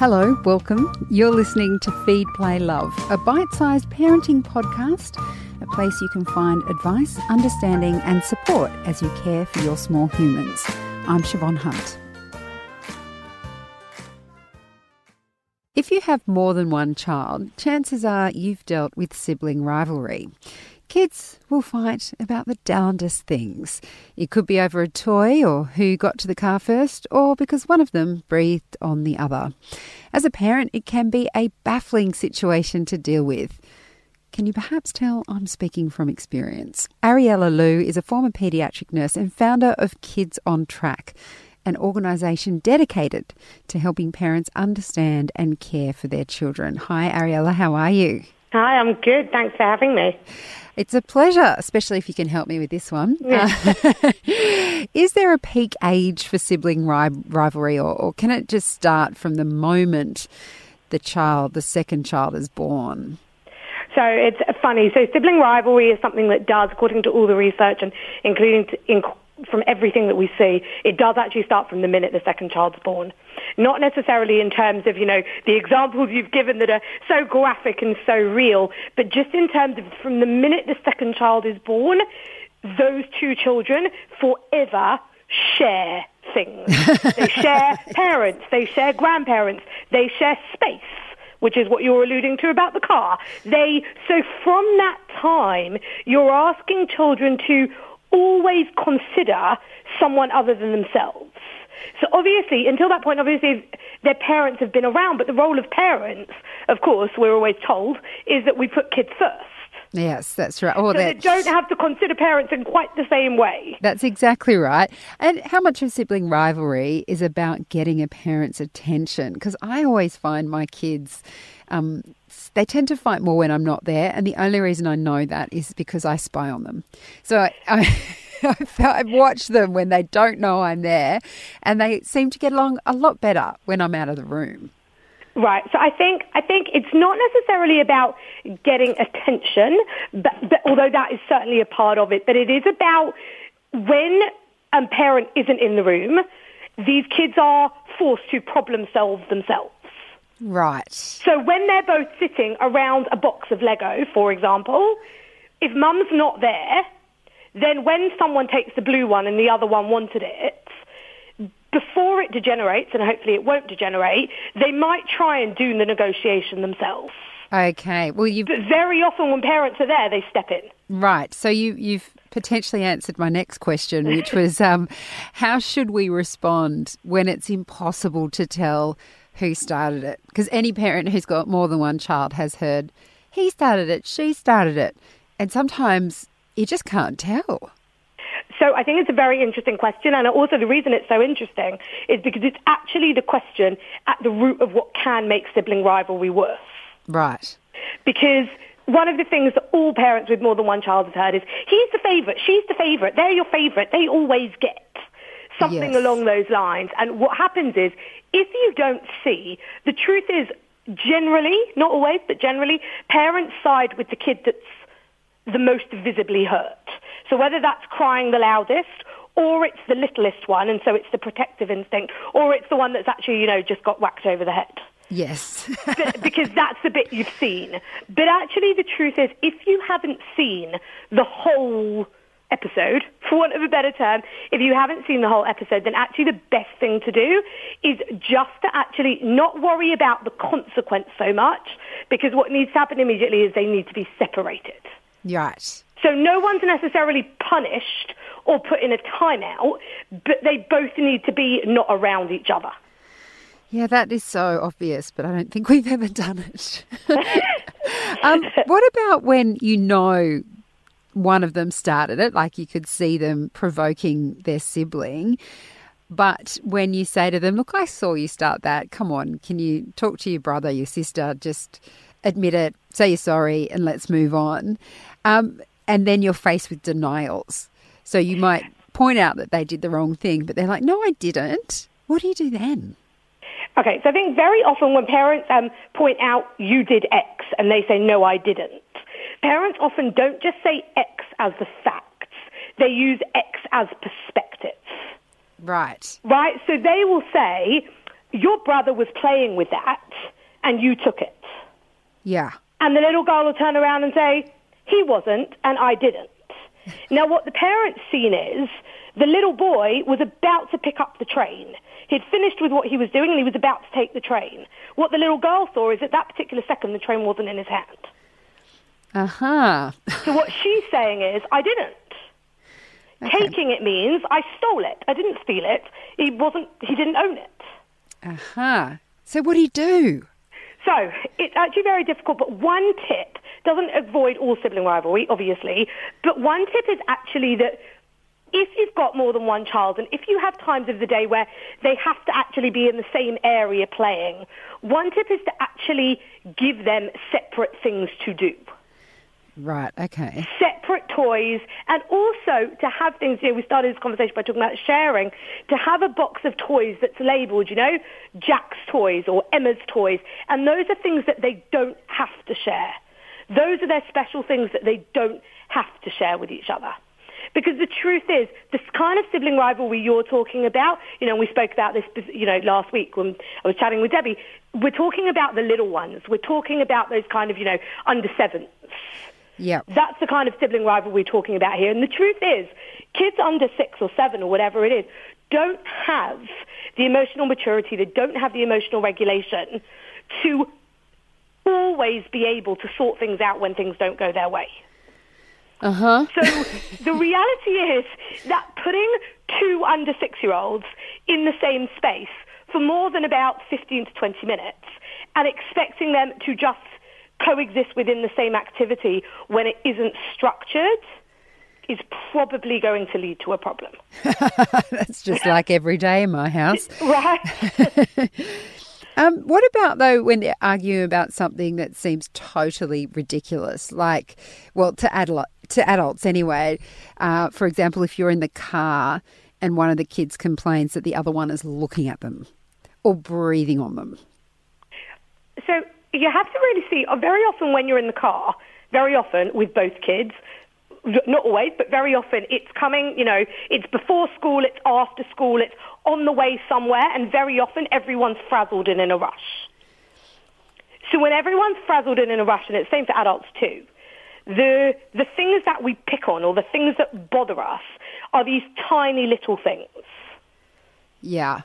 Hello, welcome. You're listening to Feed, Play, Love, a bite sized parenting podcast, a place you can find advice, understanding, and support as you care for your small humans. I'm Siobhan Hunt. If you have more than one child, chances are you've dealt with sibling rivalry. Kids will fight about the darndest things. It could be over a toy or who got to the car first, or because one of them breathed on the other. As a parent, it can be a baffling situation to deal with. Can you perhaps tell I'm speaking from experience? Ariella Liu is a former paediatric nurse and founder of Kids on Track, an organisation dedicated to helping parents understand and care for their children. Hi, Ariella, how are you? Hi, I'm good. Thanks for having me. It's a pleasure, especially if you can help me with this one. Yeah. Uh, is there a peak age for sibling ri- rivalry, or, or can it just start from the moment the child, the second child, is born? So it's funny. So sibling rivalry is something that does, according to all the research and including in, from everything that we see, it does actually start from the minute the second child's born. Not necessarily in terms of, you know, the examples you've given that are so graphic and so real, but just in terms of from the minute the second child is born, those two children forever share things. they share parents, they share grandparents, they share space which is what you're alluding to about the car. They so from that time you're asking children to always consider someone other than themselves. So obviously, until that point, obviously their parents have been around, but the role of parents, of course, we're always told, is that we put kids first. Yes, that's right. Oh, so they don't have to consider parents in quite the same way. That's exactly right. And how much of sibling rivalry is about getting a parent's attention? Because I always find my kids, um, they tend to fight more when I'm not there, and the only reason I know that is because I spy on them. So I, I I've watched them when they don't know I'm there, and they seem to get along a lot better when I'm out of the room. Right. So I think I think it's not necessarily about getting attention, but, but, although that is certainly a part of it. But it is about when a parent isn't in the room, these kids are forced to problem solve themselves. Right. So when they're both sitting around a box of Lego, for example, if mum's not there, then when someone takes the blue one and the other one wanted it, before it degenerates, and hopefully it won't degenerate, they might try and do the negotiation themselves. Okay. Well, you. Very often, when parents are there, they step in. Right. So you you've potentially answered my next question, which was, um, how should we respond when it's impossible to tell who started it? Because any parent who's got more than one child has heard, he started it, she started it, and sometimes you just can't tell. So I think it's a very interesting question, and also the reason it's so interesting is because it's actually the question at the root of what can make sibling rivalry worse. Right. Because one of the things that all parents with more than one child have heard is, he's the favourite, she's the favourite, they're your favourite, they always get something yes. along those lines. And what happens is, if you don't see, the truth is generally, not always, but generally, parents side with the kid that's the most visibly hurt. So whether that's crying the loudest or it's the littlest one, and so it's the protective instinct, or it's the one that's actually, you know, just got whacked over the head. Yes. because that's the bit you've seen. But actually, the truth is, if you haven't seen the whole episode, for want of a better term, if you haven't seen the whole episode, then actually the best thing to do is just to actually not worry about the consequence so much, because what needs to happen immediately is they need to be separated. Right. So no one's necessarily punished or put in a timeout, but they both need to be not around each other. Yeah, that is so obvious, but I don't think we've ever done it. um, what about when you know one of them started it, like you could see them provoking their sibling? But when you say to them, Look, I saw you start that, come on, can you talk to your brother, your sister, just admit it, say you're sorry, and let's move on. Um, and then you're faced with denials. So you might point out that they did the wrong thing, but they're like, no, I didn't. What do you do then? Okay, so I think very often when parents um, point out you did X and they say, no, I didn't, parents often don't just say X as the facts. They use X as perspective. Right. Right? So they will say, your brother was playing with that and you took it. Yeah. And the little girl will turn around and say, he wasn't and I didn't. now, what the parents seen is the little boy was about to pick up the train. He'd finished with what he was doing and he was about to take the train. What the little girl saw is at that particular second the train wasn't in his hand. Uh huh. So what she's saying is, I didn't. Okay. Taking it means I stole it. I didn't steal it. He wasn't. He didn't own it. Uh huh. So what do you do? So it's actually very difficult. But one tip doesn't avoid all sibling rivalry, obviously. But one tip is actually that if you've got more than one child and if you have times of the day where they have to actually be in the same area playing, one tip is to actually give them separate things to do. Right. Okay. separate toys and also to have things, you know, we started this conversation by talking about sharing, to have a box of toys that's labeled, you know, Jack's toys or Emma's toys. And those are things that they don't have to share. Those are their special things that they don't have to share with each other. Because the truth is, this kind of sibling rivalry you're talking about, you know, we spoke about this, you know, last week when I was chatting with Debbie. We're talking about the little ones. We're talking about those kind of, you know, under sevens. Yep. That's the kind of sibling rivalry we're talking about here. And the truth is, kids under six or seven or whatever it is don't have the emotional maturity, they don't have the emotional regulation to always be able to sort things out when things don't go their way. Uh huh. So the reality is that putting two under six year olds in the same space for more than about 15 to 20 minutes and expecting them to just coexist within the same activity when it isn't structured is probably going to lead to a problem. That's just like every day in my house. Right? Um, what about though when they're arguing about something that seems totally ridiculous, like, well, to adult, to adults anyway. Uh, for example, if you're in the car and one of the kids complains that the other one is looking at them or breathing on them. You have to really see, uh, very often when you're in the car, very often with both kids, not always, but very often it's coming, you know, it's before school, it's after school, it's on the way somewhere, and very often everyone's frazzled and in a rush. So when everyone's frazzled and in a rush, and it's the same for adults too, the, the things that we pick on or the things that bother us are these tiny little things, Yeah.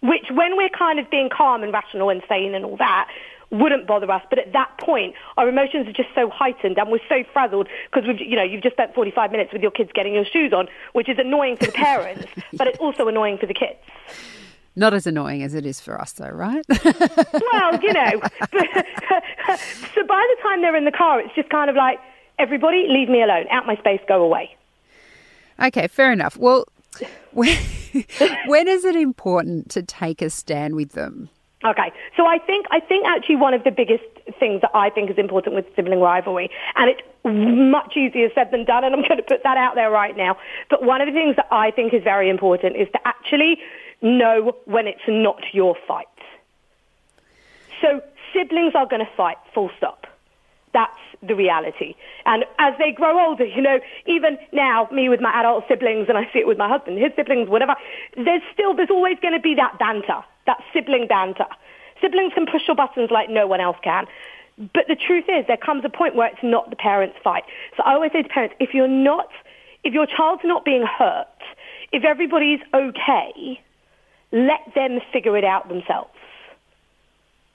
which when we're kind of being calm and rational and sane and all that, wouldn't bother us. But at that point, our emotions are just so heightened and we're so frazzled because we've, you know, you've just spent 45 minutes with your kids getting your shoes on, which is annoying for the parents, but it's also annoying for the kids. Not as annoying as it is for us, though, right? Well, you know, so by the time they're in the car, it's just kind of like, everybody, leave me alone, out my space, go away. okay, fair enough. Well, when, when is it important to take a stand with them? Okay, so I think I think actually one of the biggest things that I think is important with sibling rivalry, and it's much easier said than done, and I'm going to put that out there right now. But one of the things that I think is very important is to actually know when it's not your fight. So siblings are going to fight, full stop. That's the reality. And as they grow older, you know, even now, me with my adult siblings, and I see it with my husband, his siblings, whatever, there's still, there's always going to be that banter, that sibling banter. Siblings can push your buttons like no one else can. But the truth is, there comes a point where it's not the parents' fight. So I always say to parents, if you're not, if your child's not being hurt, if everybody's okay, let them figure it out themselves.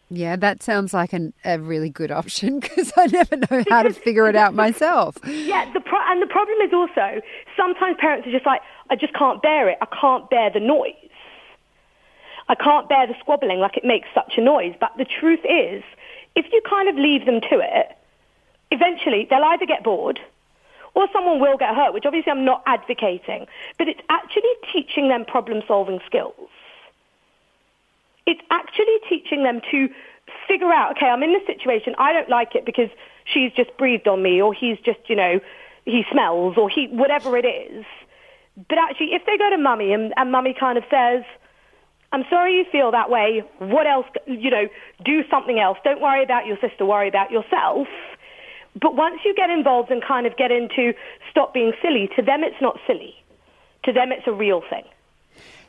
Yeah, that sounds like an, a really good option because I never know how to figure it out myself. Yeah, the pro- and the problem is also sometimes parents are just like, I just can't bear it. I can't bear the noise. I can't bear the squabbling like it makes such a noise. But the truth is, if you kind of leave them to it, eventually they'll either get bored or someone will get hurt, which obviously I'm not advocating, but it's actually teaching them problem solving skills. It's actually teaching them to figure out, okay, I'm in this situation, I don't like it because she's just breathed on me or he's just, you know, he smells or he, whatever it is. But actually, if they go to mummy and, and mummy kind of says, I'm sorry you feel that way. What else, you know, do something else. Don't worry about your sister, worry about yourself. But once you get involved and kind of get into stop being silly, to them it's not silly. To them it's a real thing.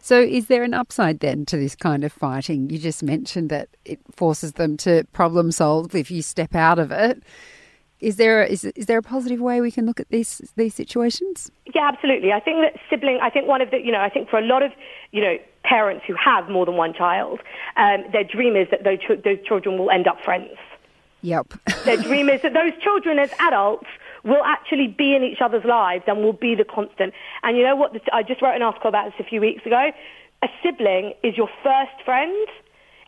So, is there an upside then to this kind of fighting? You just mentioned that it forces them to problem solve if you step out of it. Is there a, is, is there a positive way we can look at these these situations? Yeah, absolutely. I think that sibling. I think one of the you know I think for a lot of you know parents who have more than one child, um, their dream is that those ch- those children will end up friends. Yep. their dream is that those children as adults will actually be in each other's lives and will be the constant. And you know what? I just wrote an article about this a few weeks ago. A sibling is your first friend,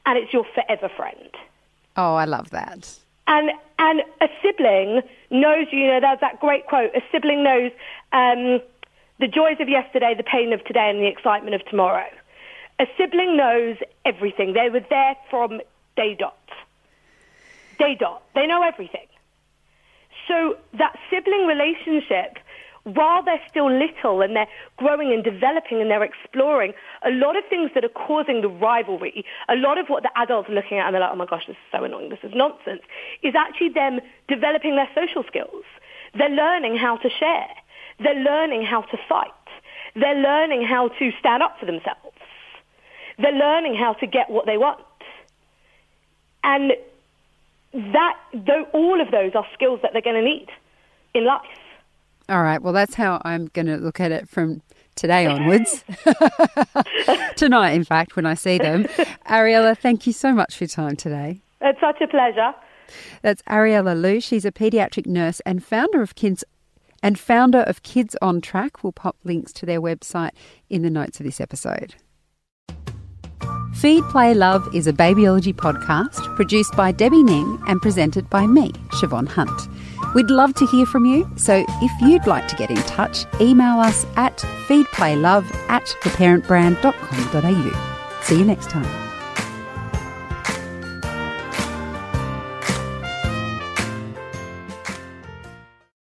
and it's your forever friend. Oh, I love that. And and a sibling knows, you know, there's that great quote. A sibling knows um, the joys of yesterday, the pain of today, and the excitement of tomorrow. A sibling knows everything. They were there from day dot. Day dot. They know everything. So that sibling relationship, while they're still little and they're growing and developing and they're exploring, a lot of things that are causing the rivalry, a lot of what the adults are looking at and they're like, oh my gosh, this is so annoying, this is nonsense, is actually them developing their social skills. They're learning how to share. They're learning how to fight. They're learning how to stand up for themselves. They're learning how to get what they want. And that, though, all of those are skills that they're going to need in life. All right. Well, that's how I'm going to look at it from today onwards. Tonight, in fact, when I see them. Ariella, thank you so much for your time today. It's such a pleasure. That's Ariella Liu. She's a paediatric nurse and founder of Kids and founder of Kids on Track. We'll pop links to their website in the notes of this episode. Feed, Play, Love is a babyology podcast produced by Debbie Ning and presented by me, Siobhan Hunt. We'd love to hear from you, so if you'd like to get in touch, email us at feedplaylove at theparentbrand.com.au. See you next time.